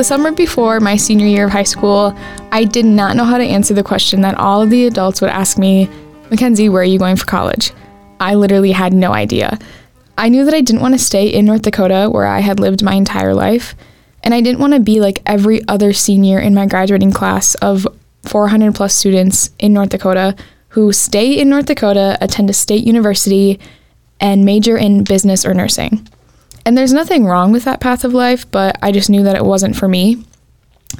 the summer before my senior year of high school, I did not know how to answer the question that all of the adults would ask me Mackenzie, where are you going for college? I literally had no idea. I knew that I didn't want to stay in North Dakota where I had lived my entire life, and I didn't want to be like every other senior in my graduating class of 400 plus students in North Dakota who stay in North Dakota, attend a state university, and major in business or nursing. And there's nothing wrong with that path of life, but I just knew that it wasn't for me.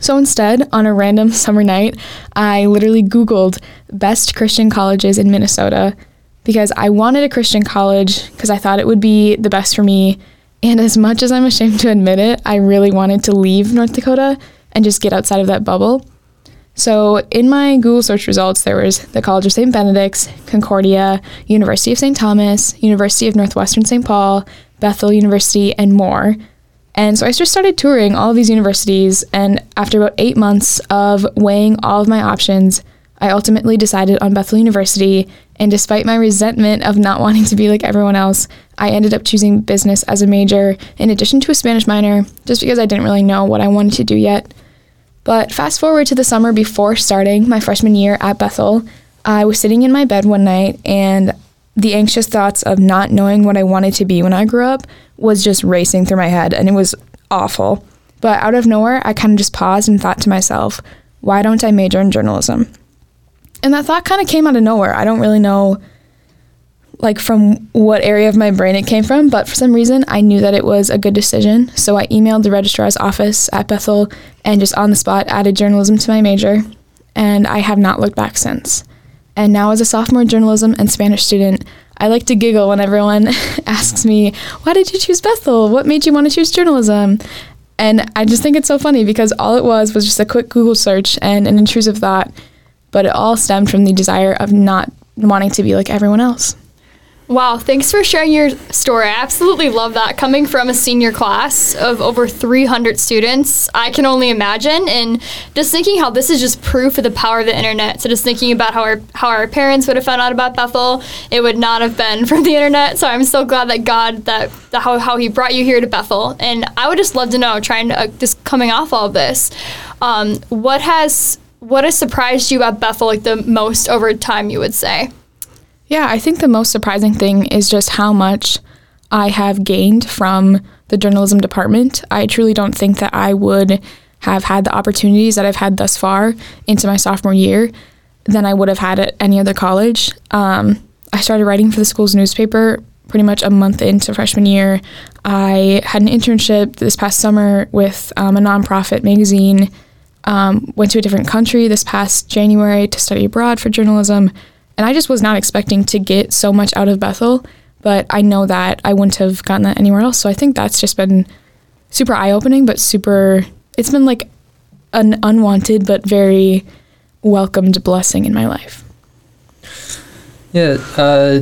So instead, on a random summer night, I literally Googled best Christian colleges in Minnesota because I wanted a Christian college because I thought it would be the best for me. And as much as I'm ashamed to admit it, I really wanted to leave North Dakota and just get outside of that bubble. So in my Google search results, there was the College of St. Benedict's, Concordia, University of St. Thomas, University of Northwestern St. Paul, Bethel University, and more. And so I just started touring all of these universities, and after about eight months of weighing all of my options, I ultimately decided on Bethel University. And despite my resentment of not wanting to be like everyone else, I ended up choosing business as a major in addition to a Spanish minor, just because I didn't really know what I wanted to do yet. But fast forward to the summer before starting my freshman year at Bethel, I was sitting in my bed one night and the anxious thoughts of not knowing what I wanted to be when I grew up was just racing through my head and it was awful. But out of nowhere, I kind of just paused and thought to myself, why don't I major in journalism? And that thought kind of came out of nowhere. I don't really know like from what area of my brain it came from, but for some reason I knew that it was a good decision. So I emailed the registrar's office at Bethel and just on the spot added journalism to my major, and I have not looked back since. And now, as a sophomore journalism and Spanish student, I like to giggle when everyone asks me, Why did you choose Bethel? What made you want to choose journalism? And I just think it's so funny because all it was was just a quick Google search and an intrusive thought, but it all stemmed from the desire of not wanting to be like everyone else. Wow, thanks for sharing your story. I absolutely love that. Coming from a senior class of over 300 students, I can only imagine. And just thinking how this is just proof of the power of the internet. So just thinking about how our how our parents would have found out about Bethel, it would not have been from the internet. So I'm so glad that God that, how how He brought you here to Bethel. And I would just love to know, trying to uh, just coming off all of this, um, what has what has surprised you about Bethel like the most over time? You would say. Yeah, I think the most surprising thing is just how much I have gained from the journalism department. I truly don't think that I would have had the opportunities that I've had thus far into my sophomore year than I would have had at any other college. Um, I started writing for the school's newspaper pretty much a month into freshman year. I had an internship this past summer with um, a nonprofit magazine. Um, went to a different country this past January to study abroad for journalism. And I just was not expecting to get so much out of Bethel, but I know that I wouldn't have gotten that anywhere else. So I think that's just been super eye opening, but super, it's been like an unwanted but very welcomed blessing in my life. Yeah, uh,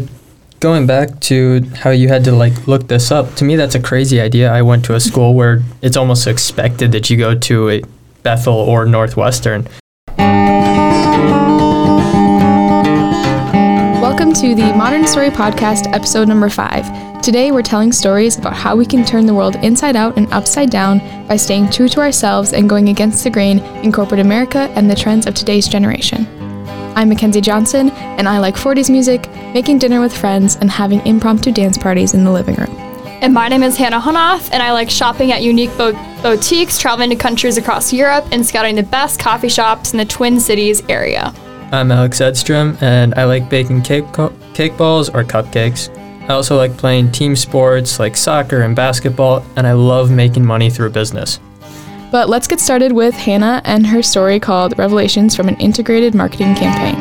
going back to how you had to like look this up, to me that's a crazy idea. I went to a school where it's almost expected that you go to a Bethel or Northwestern. Welcome to the Modern Story Podcast, episode number five. Today, we're telling stories about how we can turn the world inside out and upside down by staying true to ourselves and going against the grain in corporate America and the trends of today's generation. I'm Mackenzie Johnson, and I like 40s music, making dinner with friends, and having impromptu dance parties in the living room. And my name is Hannah Hunoff, and I like shopping at unique bo- boutiques, traveling to countries across Europe, and scouting the best coffee shops in the Twin Cities area. I'm Alex Edstrom, and I like baking cake, co- cake balls or cupcakes. I also like playing team sports like soccer and basketball, and I love making money through business. But let's get started with Hannah and her story called Revelations from an Integrated Marketing Campaign.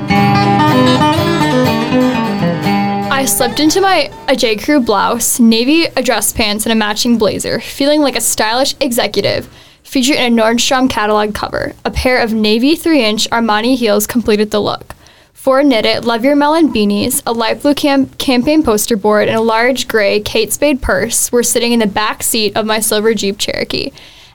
I slipped into my a J. Crew blouse, navy dress pants, and a matching blazer, feeling like a stylish executive featured in a Nordstrom catalog cover. A pair of navy 3 inch Armani heels completed the look. Four knitted Love Your Melon beanies, a light blue cam- campaign poster board, and a large gray Kate Spade purse were sitting in the back seat of my silver Jeep Cherokee.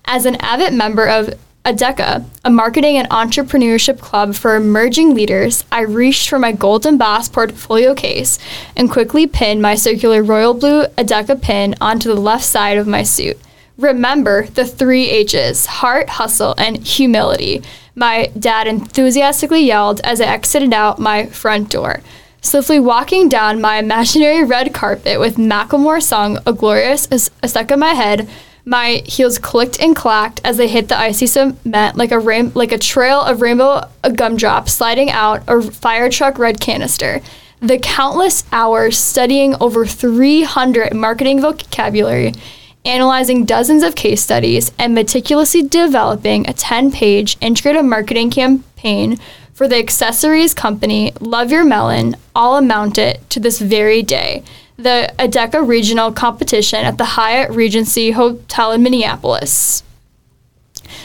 As an avid member of ADECA, a marketing and entrepreneurship club for emerging leaders, I reached for my Golden Boss portfolio case and quickly pinned my circular royal blue ADECA pin onto the left side of my suit Remember the three H's heart, hustle, and humility. My dad enthusiastically yelled as I exited out my front door. Swiftly walking down my imaginary red carpet with Macklemore's song A Glorious is stuck in my head, my heels clicked and clacked as they hit the icy cement like a like a trail of rainbow gumdrops sliding out a fire truck red canister. The countless hours studying over 300 marketing vocabulary, analyzing dozens of case studies, and meticulously developing a 10-page integrated marketing campaign for the accessories company Love Your Melon all amounted to this very day the ADECA regional competition at the Hyatt Regency Hotel in Minneapolis.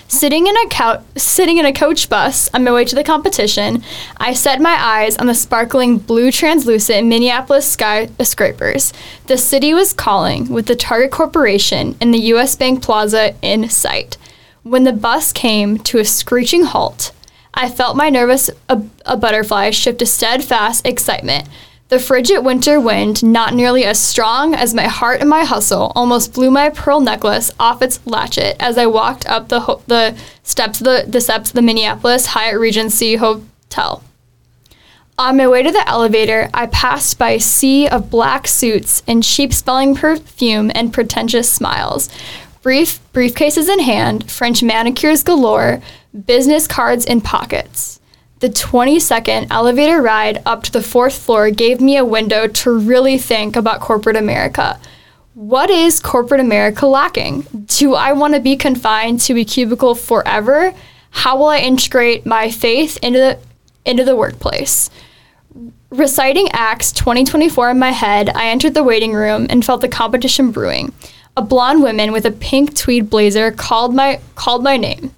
Sitting in a couch, sitting in a coach bus on my way to the competition, I set my eyes on the sparkling blue translucent Minneapolis skyscrapers. The city was calling, with the Target Corporation and the U.S. Bank Plaza in sight. When the bus came to a screeching halt, I felt my nervous a, a butterfly shift to steadfast excitement. The frigid winter wind, not nearly as strong as my heart and my hustle, almost blew my pearl necklace off its latchet as I walked up the, ho- the steps of the, the steps of the Minneapolis Hyatt Regency Hotel. On my way to the elevator, I passed by a sea of black suits and cheap smelling perfume and pretentious smiles. Brief briefcases in hand, French manicures galore, business cards in pockets. The 20 second elevator ride up to the fourth floor gave me a window to really think about corporate America. What is corporate America lacking? Do I want to be confined to a cubicle forever? How will I integrate my faith into the, into the workplace? Reciting Acts 2024 in my head, I entered the waiting room and felt the competition brewing. A blonde woman with a pink tweed blazer called my called my name.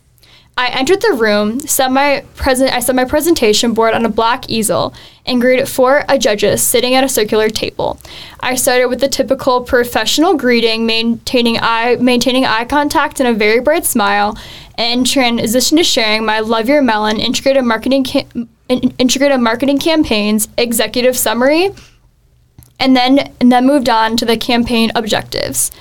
I entered the room, set my present I set my presentation board on a black easel, and greeted four judges sitting at a circular table. I started with the typical professional greeting, maintaining eye maintaining eye contact and a very bright smile, and transitioned to sharing my Love Your Melon integrated marketing cam- integrated marketing campaigns executive summary, and then and then moved on to the campaign objectives.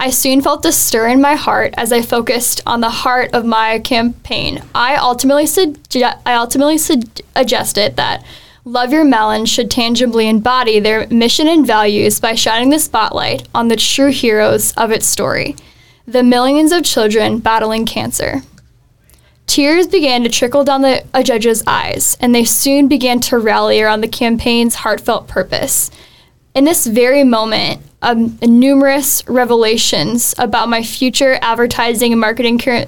I soon felt a stir in my heart as I focused on the heart of my campaign. I ultimately, suge- I ultimately suggested that Love Your Melon should tangibly embody their mission and values by shining the spotlight on the true heroes of its story the millions of children battling cancer. Tears began to trickle down the judge's eyes, and they soon began to rally around the campaign's heartfelt purpose. In this very moment, um, numerous revelations about my future advertising and marketing car-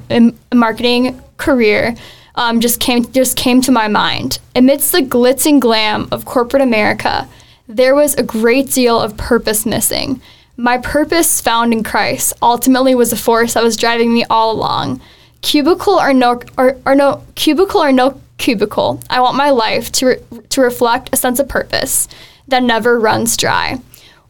marketing career um, just came just came to my mind. Amidst the glitz and glam of corporate America, there was a great deal of purpose missing. My purpose found in Christ ultimately was the force that was driving me all along. Cubicle or no or, or no cubicle or no cubicle. I want my life to re- to reflect a sense of purpose that never runs dry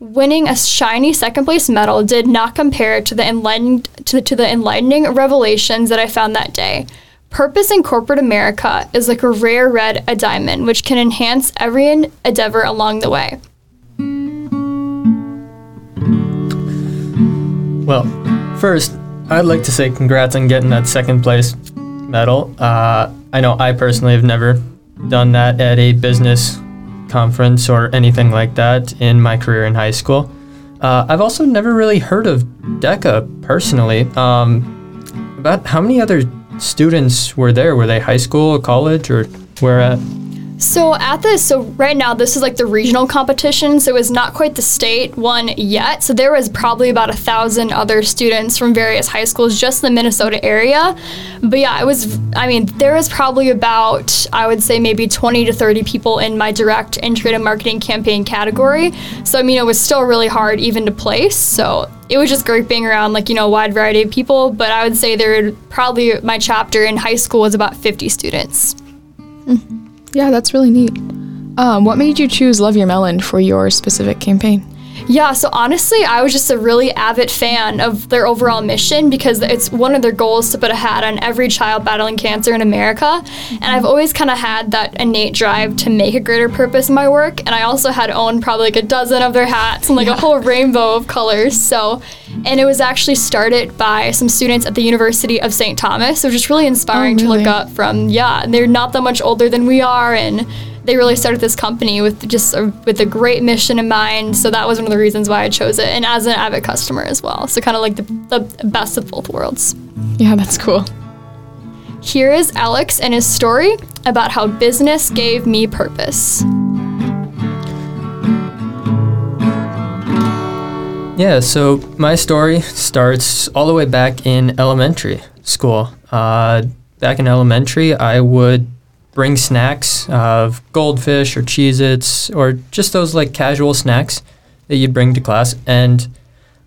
winning a shiny second place medal did not compare to the enlightened to, to the enlightening revelations that I found that day. Purpose in corporate America is like a rare red a diamond, which can enhance every endeavor along the way. Well, first, I'd like to say congrats on getting that second place medal. Uh, I know I personally have never done that at a business conference or anything like that in my career in high school. Uh, I've also never really heard of DECA personally. Um, about how many other students were there? Were they high school, college, or where at? So at this, so right now this is like the regional competition, so it's not quite the state one yet. So there was probably about a thousand other students from various high schools just in the Minnesota area. But yeah, it was. I mean, there was probably about I would say maybe 20 to 30 people in my direct integrated marketing campaign category. So I mean, it was still really hard even to place. So it was just great being around like you know a wide variety of people. But I would say there probably my chapter in high school was about 50 students. Mm-hmm. Yeah, that's really neat. Um, what made you choose Love Your Melon for your specific campaign? Yeah, so honestly, I was just a really avid fan of their overall mission because it's one of their goals to put a hat on every child battling cancer in America. And I've always kind of had that innate drive to make a greater purpose in my work. And I also had owned probably like a dozen of their hats and like yeah. a whole rainbow of colors. So And it was actually started by some students at the University of St. Thomas. So just really inspiring Oh, to look really? up from, yeah, they're not that much older than we are. And they really started this company with just a, with a great mission in mind. So that was one of the reasons why I chose it. And as an avid customer as well. So kind of like the, the best of both worlds. Yeah, that's cool. Here is Alex and his story about how business gave me purpose. Yeah, so my story starts all the way back in elementary school. Uh, back in elementary, I would bring snacks of goldfish or Cheez Its or just those like casual snacks that you'd bring to class. And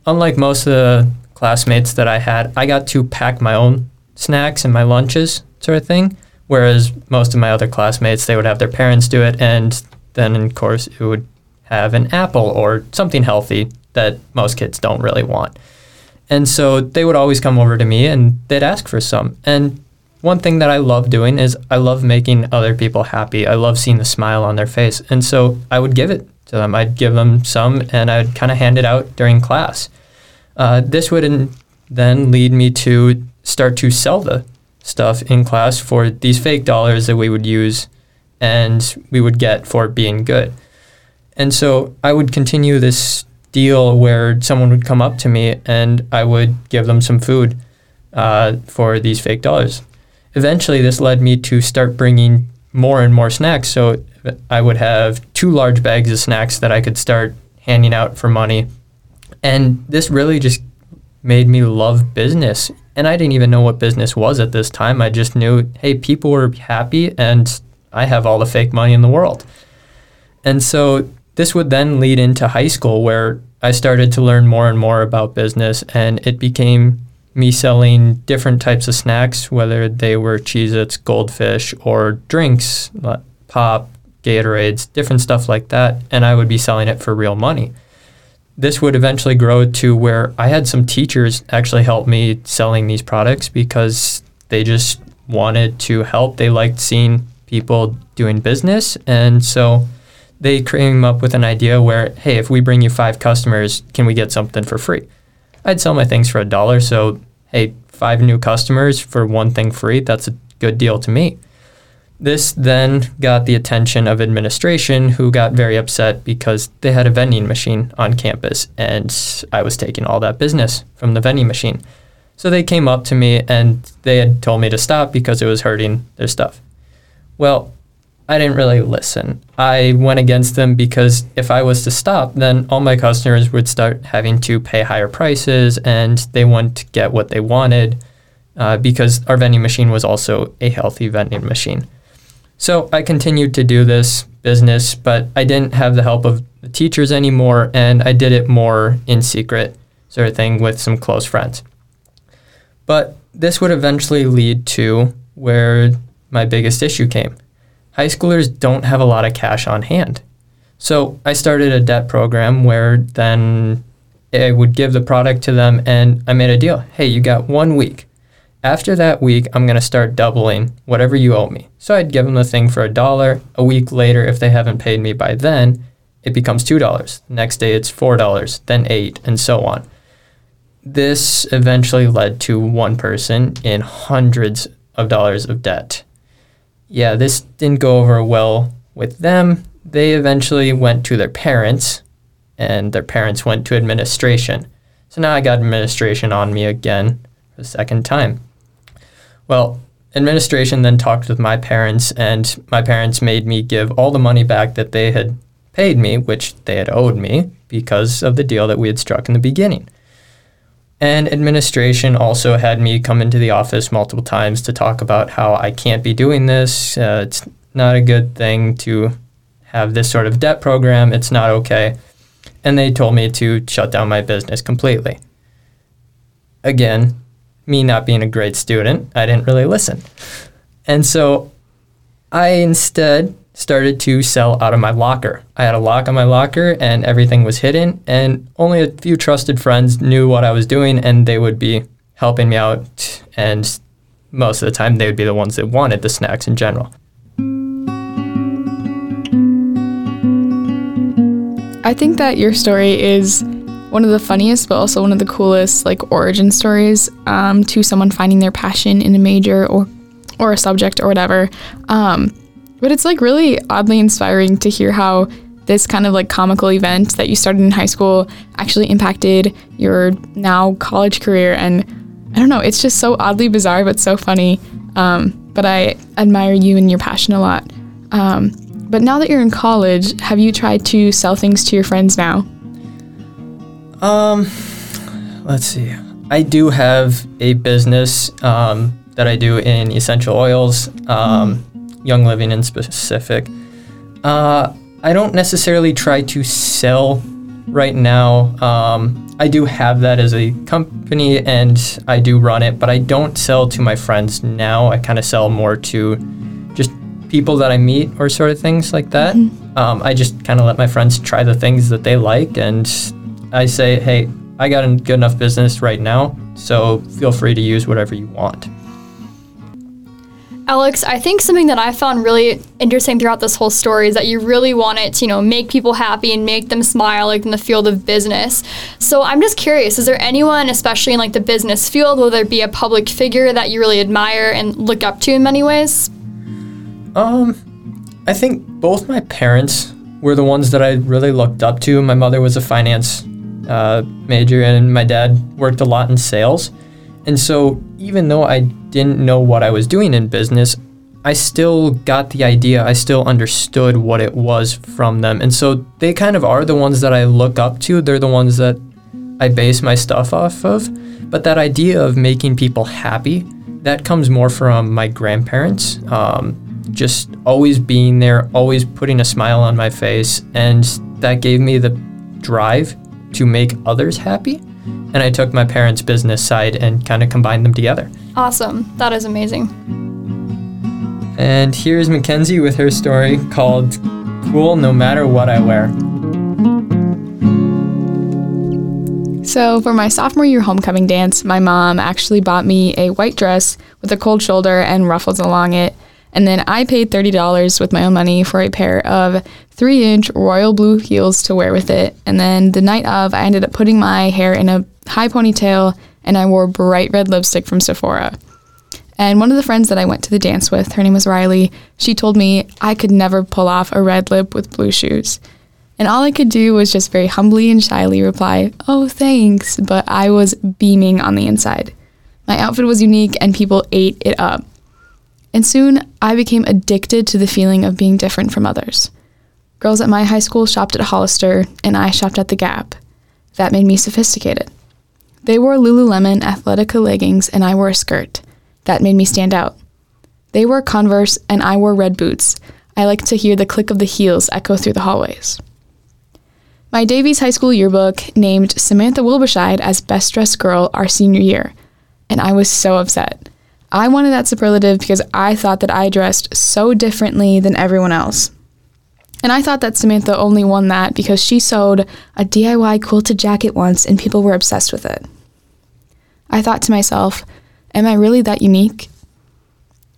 unlike most of the classmates that I had, I got to pack my own snacks and my lunches, sort of thing. Whereas most of my other classmates, they would have their parents do it, and then, of course, it would have an apple or something healthy that most kids don't really want. And so they would always come over to me and they'd ask for some. And one thing that I love doing is I love making other people happy. I love seeing the smile on their face. And so I would give it to them. I'd give them some and I'd kind of hand it out during class. Uh, this would then lead me to start to sell the stuff in class for these fake dollars that we would use and we would get for being good. And so I would continue this deal where someone would come up to me and I would give them some food uh, for these fake dollars. Eventually, this led me to start bringing more and more snacks. So I would have two large bags of snacks that I could start handing out for money. And this really just made me love business. And I didn't even know what business was at this time. I just knew, hey, people were happy and I have all the fake money in the world. And so this would then lead into high school where I started to learn more and more about business and it became me selling different types of snacks, whether they were Cheez Its, Goldfish, or drinks, pop, Gatorades, different stuff like that. And I would be selling it for real money. This would eventually grow to where I had some teachers actually help me selling these products because they just wanted to help. They liked seeing people doing business. And so they came up with an idea where, hey, if we bring you five customers, can we get something for free? I'd sell my things for a dollar. So, hey, five new customers for one thing free, that's a good deal to me. This then got the attention of administration, who got very upset because they had a vending machine on campus and I was taking all that business from the vending machine. So they came up to me and they had told me to stop because it was hurting their stuff. Well, I didn't really listen. I went against them because if I was to stop, then all my customers would start having to pay higher prices and they wouldn't get what they wanted uh, because our vending machine was also a healthy vending machine. So I continued to do this business, but I didn't have the help of the teachers anymore and I did it more in secret, sort of thing, with some close friends. But this would eventually lead to where my biggest issue came high schoolers don't have a lot of cash on hand. So I started a debt program where then I would give the product to them and I made a deal. Hey, you got one week. After that week, I'm going to start doubling whatever you owe me. So I'd give them the thing for a dollar. A week later, if they haven't paid me by then, it becomes $2. Next day, it's $4, then 8 and so on. This eventually led to one person in hundreds of dollars of debt yeah, this didn't go over well with them. They eventually went to their parents, and their parents went to administration. So now I got administration on me again for the second time. Well, administration then talked with my parents, and my parents made me give all the money back that they had paid me, which they had owed me because of the deal that we had struck in the beginning. And administration also had me come into the office multiple times to talk about how I can't be doing this. Uh, it's not a good thing to have this sort of debt program. It's not okay. And they told me to shut down my business completely. Again, me not being a great student, I didn't really listen. And so I instead started to sell out of my locker. I had a lock on my locker and everything was hidden, and only a few trusted friends knew what I was doing, and they would be helping me out. And most of the time, they would be the ones that wanted the snacks in general. I think that your story is one of the funniest, but also one of the coolest like origin stories um, to someone finding their passion in a major or or a subject or whatever. Um, but it's like really oddly inspiring to hear how this kind of like comical event that you started in high school actually impacted your now college career. And I don't know, it's just so oddly bizarre, but so funny. Um, but I admire you and your passion a lot. Um, but now that you're in college, have you tried to sell things to your friends now? Um, let's see. I do have a business um, that I do in essential oils, um, Young Living in specific. Uh, I don't necessarily try to sell right now. Um, I do have that as a company and I do run it, but I don't sell to my friends now. I kind of sell more to just people that I meet or sort of things like that. Um, I just kind of let my friends try the things that they like and I say, hey, I got a good enough business right now, so feel free to use whatever you want. Alex, I think something that I found really interesting throughout this whole story is that you really wanted to, you know, make people happy and make them smile like in the field of business. So I'm just curious, is there anyone, especially in like the business field, whether it be a public figure that you really admire and look up to in many ways? Um, I think both my parents were the ones that I really looked up to. My mother was a finance uh, major, and my dad worked a lot in sales. And so, even though I didn't know what I was doing in business, I still got the idea. I still understood what it was from them. And so, they kind of are the ones that I look up to. They're the ones that I base my stuff off of. But that idea of making people happy, that comes more from my grandparents. Um, just always being there, always putting a smile on my face. And that gave me the drive to make others happy. And I took my parents' business side and kind of combined them together. Awesome. That is amazing. And here's Mackenzie with her story called Cool No Matter What I Wear. So, for my sophomore year homecoming dance, my mom actually bought me a white dress with a cold shoulder and ruffles along it. And then I paid $30 with my own money for a pair of three inch royal blue heels to wear with it. And then the night of, I ended up putting my hair in a high ponytail and I wore bright red lipstick from Sephora. And one of the friends that I went to the dance with, her name was Riley, she told me I could never pull off a red lip with blue shoes. And all I could do was just very humbly and shyly reply, Oh, thanks. But I was beaming on the inside. My outfit was unique and people ate it up. And soon I became addicted to the feeling of being different from others. Girls at my high school shopped at Hollister, and I shopped at The Gap. That made me sophisticated. They wore Lululemon Athletica leggings, and I wore a skirt. That made me stand out. They wore Converse, and I wore red boots. I liked to hear the click of the heels echo through the hallways. My Davies High School yearbook named Samantha Wilberscheid as Best Dressed Girl our senior year, and I was so upset. I wanted that superlative because I thought that I dressed so differently than everyone else. And I thought that Samantha only won that because she sewed a DIY quilted jacket once and people were obsessed with it. I thought to myself, am I really that unique?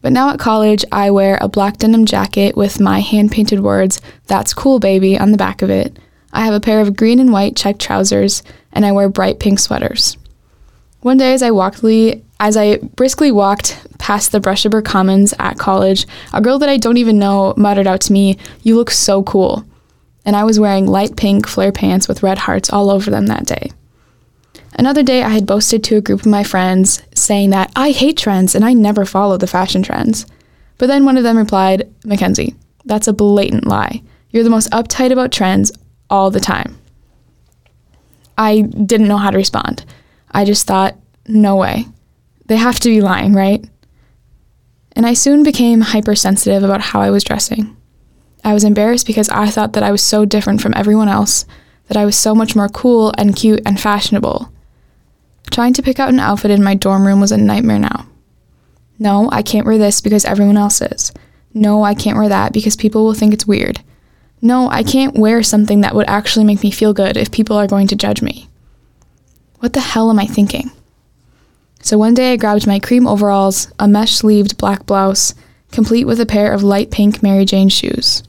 But now at college, I wear a black denim jacket with my hand painted words, That's cool, baby, on the back of it. I have a pair of green and white check trousers, and I wear bright pink sweaters. One day, as I walked as I briskly walked past the Brushaber Commons at college, a girl that I don't even know muttered out to me, You look so cool. And I was wearing light pink flare pants with red hearts all over them that day. Another day, I had boasted to a group of my friends, saying that I hate trends and I never follow the fashion trends. But then one of them replied, Mackenzie, that's a blatant lie. You're the most uptight about trends all the time. I didn't know how to respond. I just thought, no way. They have to be lying, right? And I soon became hypersensitive about how I was dressing. I was embarrassed because I thought that I was so different from everyone else, that I was so much more cool and cute and fashionable. Trying to pick out an outfit in my dorm room was a nightmare now. No, I can't wear this because everyone else is. No, I can't wear that because people will think it's weird. No, I can't wear something that would actually make me feel good if people are going to judge me. What the hell am I thinking? So one day I grabbed my cream overalls, a mesh sleeved black blouse, complete with a pair of light pink Mary Jane shoes.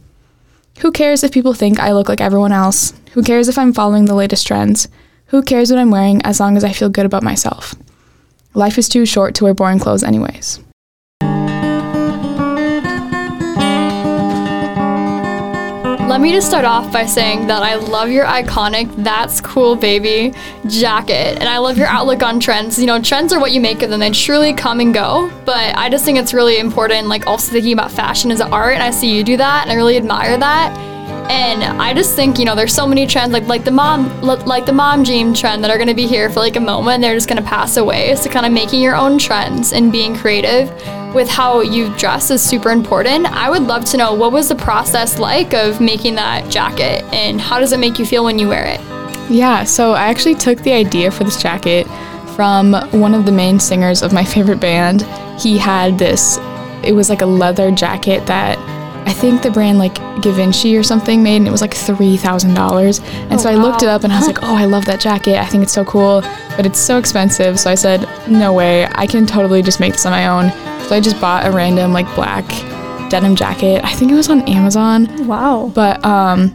Who cares if people think I look like everyone else? Who cares if I'm following the latest trends? Who cares what I'm wearing as long as I feel good about myself? Life is too short to wear boring clothes, anyways. Let me just start off by saying that I love your iconic That's Cool Baby jacket. And I love your outlook on trends. You know, trends are what you make of them, they truly come and go. But I just think it's really important, like, also thinking about fashion as art. And I see you do that, and I really admire that. And I just think, you know, there's so many trends like like the mom like the mom jean trend that are to be here for like a moment and they're just to pass away. So kind of making your own trends and being creative with how you dress is super important. I would love to know what was the process like of making that jacket and how does it make you feel when you wear it? Yeah, so I actually took the idea for this jacket from one of the main singers of my favorite band. He had this it was like a leather jacket that I think the brand like Givenchy or something made, and it was like three thousand dollars. And Oh, so I looked it up, and I was like, "Oh, I love that jacket. I think it's so cool, but it's so expensive." So I said, "No way! I can totally just make this on my own." So I just bought a random like black denim jacket. I think it was on Amazon. Wow. But um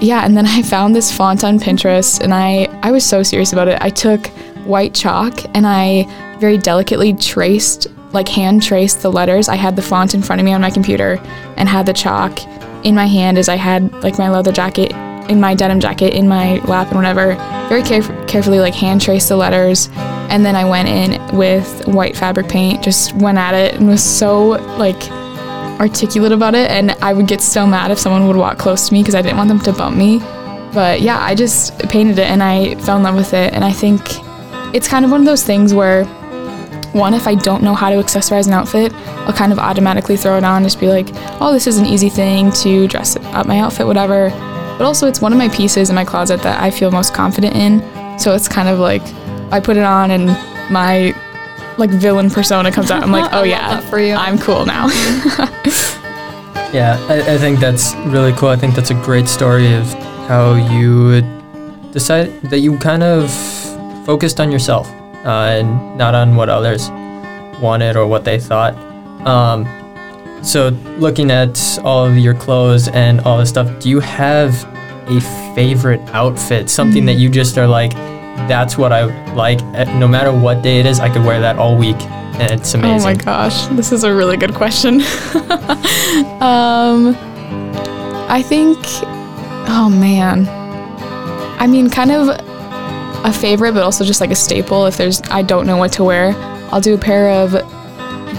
yeah, and then I found this font on Pinterest and I I was so serious about it. I took white chalk and I very delicately traced like hand traced the letters. I had the font in front of me on my computer and had the chalk in my hand as I had like my leather jacket in my denim jacket in my lap and whatever. Very caref- carefully like hand traced the letters and then I went in with white fabric paint, just went at it and was so like articulate about it and I would get so mad if someone would walk close to me because I didn't want them to bump me. But yeah, I just painted it and I fell in love with it and I think it's kind of one of those things where one if I don't know how to accessorize an outfit, I'll kind of automatically throw it on and just be like, "Oh, this is an easy thing to dress up my outfit whatever." But also it's one of my pieces in my closet that I feel most confident in. So it's kind of like I put it on and my like villain persona comes out. I'm like, "Oh yeah, for you." I'm cool now." Yeah, I, I think that's really cool. I think that's a great story of how you decided that you kind of focused on yourself uh, and not on what others wanted or what they thought. Um, so, looking at all of your clothes and all this stuff, do you have a favorite outfit? Something that you just are like, that's what I like. eh, No matter what day it is, I could wear that all week, and it's amazing. Oh my gosh, this is a really good question. um, I think, oh man, I mean, kind of a favorite, but also just like a staple. If there's, I don't know what to wear, I'll do a pair of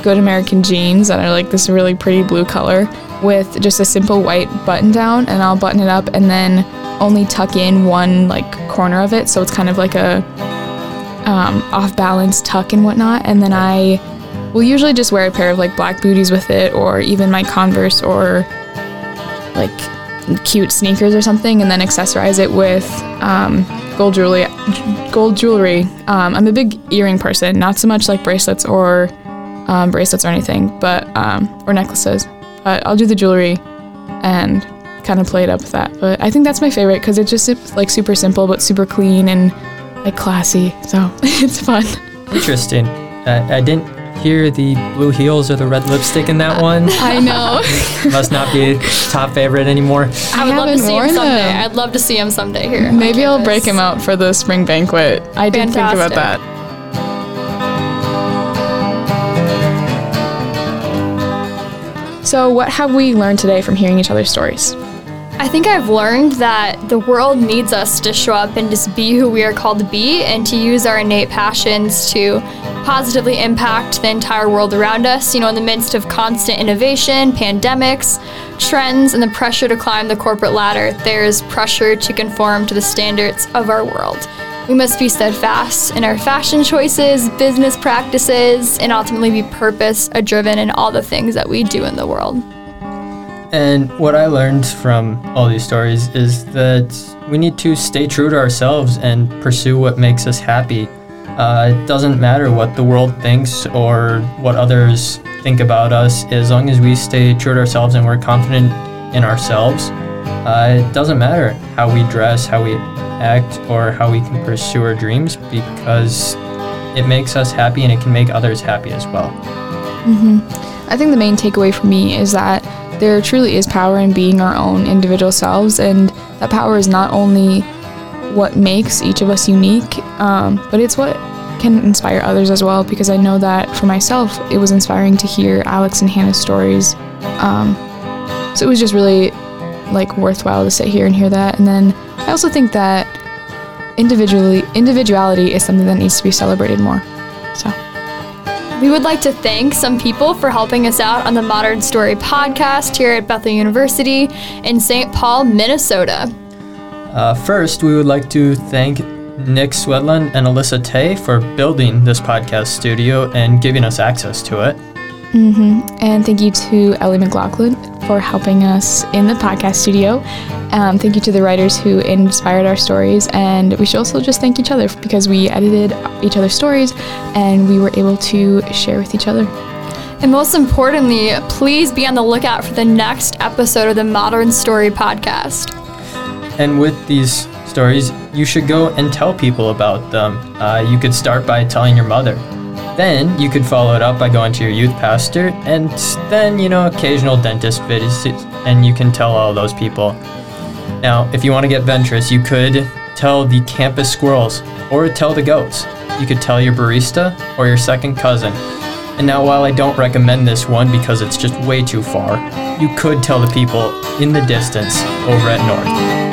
good American jeans that are like this really pretty blue color with just a simple white button down, and I'll button it up and then only tuck in one like corner of it, so it's kind of like a um, off balance tuck and whatnot. And then I will usually just wear a pair of like black booties with it, or even my Converse or like cute sneakers or something, and then accessorize it with um, gold jewelry. Gold jewelry. Um, I'm a big earring person, not so much like bracelets or um, bracelets or anything, but um, or necklaces. But I'll do the jewelry and kind of play it up with that. But I think that's my favorite because it's just like super simple but super clean and like classy. So it's fun. Interesting. I, I didn't hear the blue heels or the red lipstick in that one. I know. Must not be top favorite anymore. I would love to see him someday. them. I'd love to see him someday here. Maybe I'll break him out for the spring banquet. I didn't think about that. So, what have we learned today from hearing each other's stories? I think I've learned that the world needs us to show up and just be who we are called to be and to use our innate passions to positively impact the entire world around us. You know, in the midst of constant innovation, pandemics, trends, and the pressure to climb the corporate ladder, there's pressure to conform to the standards of our world. We must be steadfast in our fashion choices, business practices, and ultimately be purpose driven in all the things that we do in the world. And what I learned from all these stories is that we need to stay true to ourselves and pursue what makes us happy. Uh, it doesn't matter what the world thinks or what others think about us, as long as we stay true to ourselves and we're confident in ourselves. Uh, it doesn't matter how we dress, how we act, or how we can pursue our dreams because it makes us happy and it can make others happy as well. I think the main takeaway for me is that there truly is power in being our own individual selves, and that power is not only what makes each of us unique, um, but it's what can inspire others as well because I know that for myself, it was inspiring to hear Alex and Hannah's stories. Um, so it was just really like worthwhile to sit here and hear that. And then I also think that individually individuality is something that needs to be celebrated more. We would like to thank some people for helping us out on the Modern Story podcast here at Bethel University in St. Paul, Minnesota. Uh, first, we would like to thank Nick Swedlund and Alyssa Tay for building this podcast studio and giving us access to it. And thank you to Ellie McLaughlin for helping us in the podcast studio. Um, thank you to the writers who inspired our stories. And we should also just thank each other because we edited each other's stories and we were able to share with each other. And most importantly, please be on the lookout for the next episode of the Modern Story podcast. And with these stories, you should go and tell people about them. Uh, you could start by telling your mother. Then you could follow it up by going to your youth pastor, and then, you know, occasional dentist visits, and you can tell all those people. Now, if you want to get venturous, you could tell the campus squirrels or tell the goats. You could tell your barista or your second cousin. And now, while I don't recommend this one because it's just way too far, you could tell the people in the distance over at North.